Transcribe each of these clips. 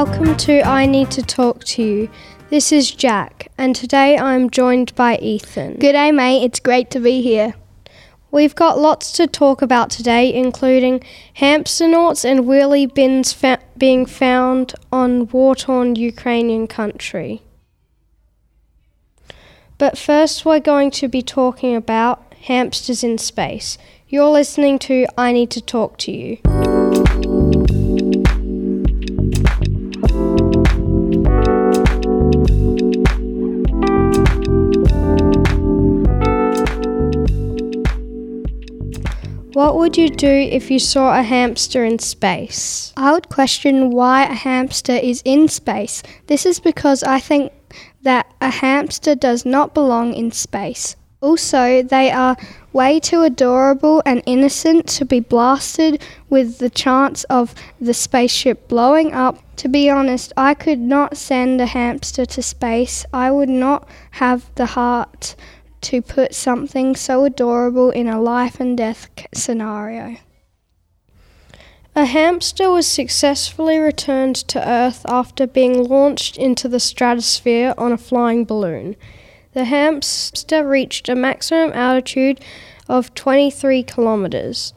Welcome to I Need to Talk to You. This is Jack, and today I'm joined by Ethan. Good day, mate. It's great to be here. We've got lots to talk about today, including hamsternauts and wheelie bins fa- being found on war torn Ukrainian country. But first, we're going to be talking about hamsters in space. You're listening to I Need to Talk to You. Would you do if you saw a hamster in space? I would question why a hamster is in space. This is because I think that a hamster does not belong in space. Also, they are way too adorable and innocent to be blasted with the chance of the spaceship blowing up. To be honest, I could not send a hamster to space. I would not have the heart to put something so adorable in a life and death scenario. A hamster was successfully returned to Earth after being launched into the stratosphere on a flying balloon. The hamster reached a maximum altitude of 23 kilometers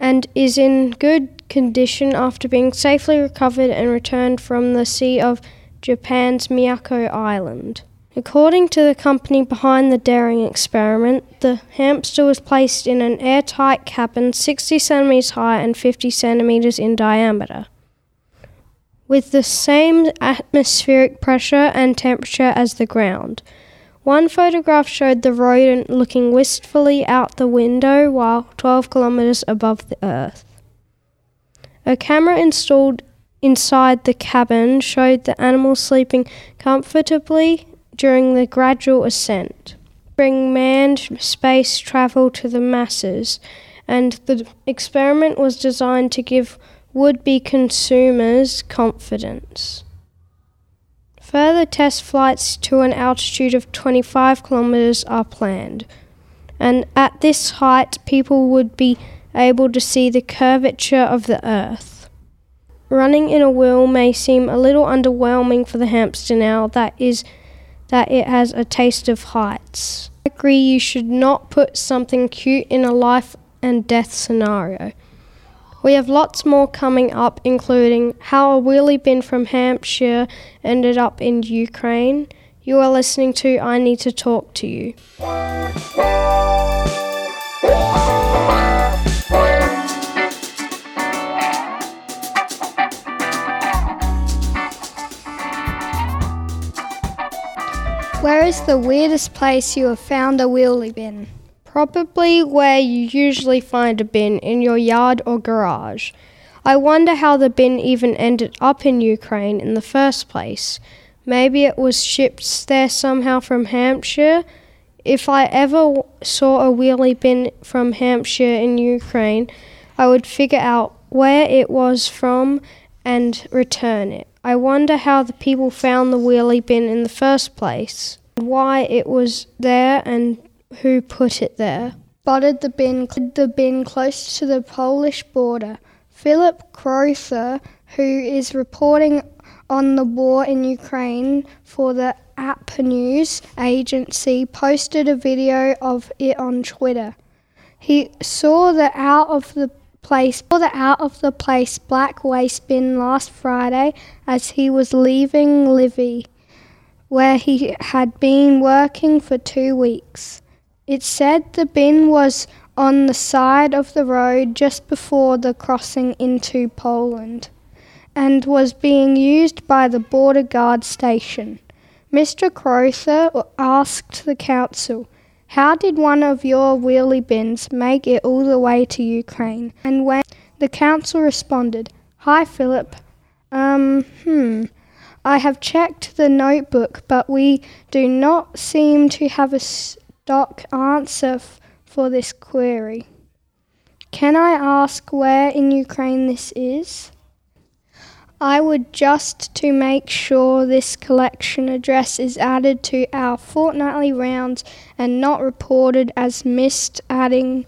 and is in good condition after being safely recovered and returned from the sea of Japan's Miyako Island. According to the company behind the daring experiment, the hamster was placed in an airtight cabin 60 centimeters high and 50 centimeters in diameter, with the same atmospheric pressure and temperature as the ground. One photograph showed the rodent looking wistfully out the window while 12 kilometers above the earth. A camera installed inside the cabin showed the animal sleeping comfortably during the gradual ascent, bring manned space travel to the masses, and the experiment was designed to give would be consumers confidence. Further test flights to an altitude of 25 kilometers are planned, and at this height, people would be able to see the curvature of the Earth. Running in a wheel may seem a little underwhelming for the hamster now that is that it has a taste of heights. I agree you should not put something cute in a life and death scenario. We have lots more coming up, including how a wheelie bin from Hampshire ended up in Ukraine. You are listening to I Need to Talk to You. Where is the weirdest place you have found a wheelie bin? Probably where you usually find a bin in your yard or garage. I wonder how the bin even ended up in Ukraine in the first place. Maybe it was shipped there somehow from Hampshire. If I ever saw a wheelie bin from Hampshire in Ukraine, I would figure out where it was from and return it. I wonder how the people found the wheelie bin in the first place, why it was there, and who put it there. Spotted the bin, the bin close to the Polish border. Philip Crowther, who is reporting on the war in Ukraine for the AP News agency, posted a video of it on Twitter. He saw the out of the place the out of the place black waste bin last Friday as he was leaving Lviv, where he had been working for two weeks. It said the bin was on the side of the road just before the crossing into Poland and was being used by the border guard station. Mr. Crowther asked the council, How did one of your wheelie bins make it all the way to Ukraine? And when the council responded, Hi, Philip. Um, hmm. I have checked the notebook, but we do not seem to have a stock answer f- for this query. Can I ask where in Ukraine this is? I would just to make sure this collection address is added to our fortnightly rounds and not reported as missed adding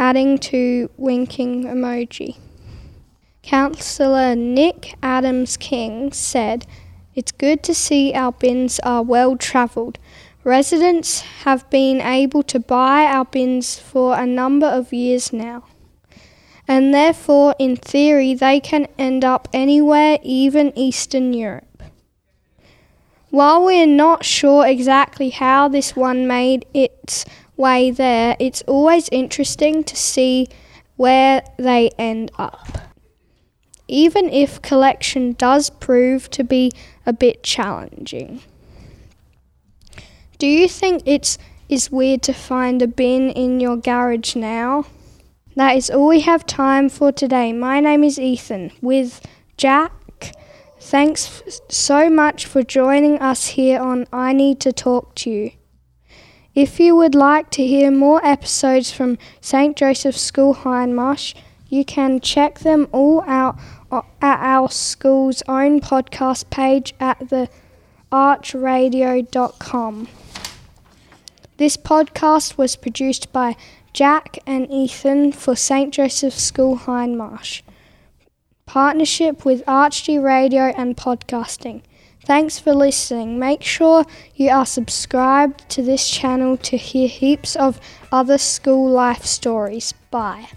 adding to winking emoji. Councillor Nick Adams King said, It's good to see our bins are well travelled. Residents have been able to buy our bins for a number of years now. And therefore, in theory, they can end up anywhere, even Eastern Europe. While we're not sure exactly how this one made its way there, it's always interesting to see where they end up even if collection does prove to be a bit challenging. Do you think it's is weird to find a bin in your garage now? That is all we have time for today. My name is Ethan with Jack. Thanks so much for joining us here on I Need to Talk to You. If you would like to hear more episodes from St. Joseph's School Hindmarsh, you can check them all out at our school's own podcast page at the archdradio.com. This podcast was produced by Jack and Ethan for St. Joseph's School Hindmarsh. Partnership with Archd Radio and Podcasting. Thanks for listening. Make sure you are subscribed to this channel to hear heaps of other school life stories. Bye.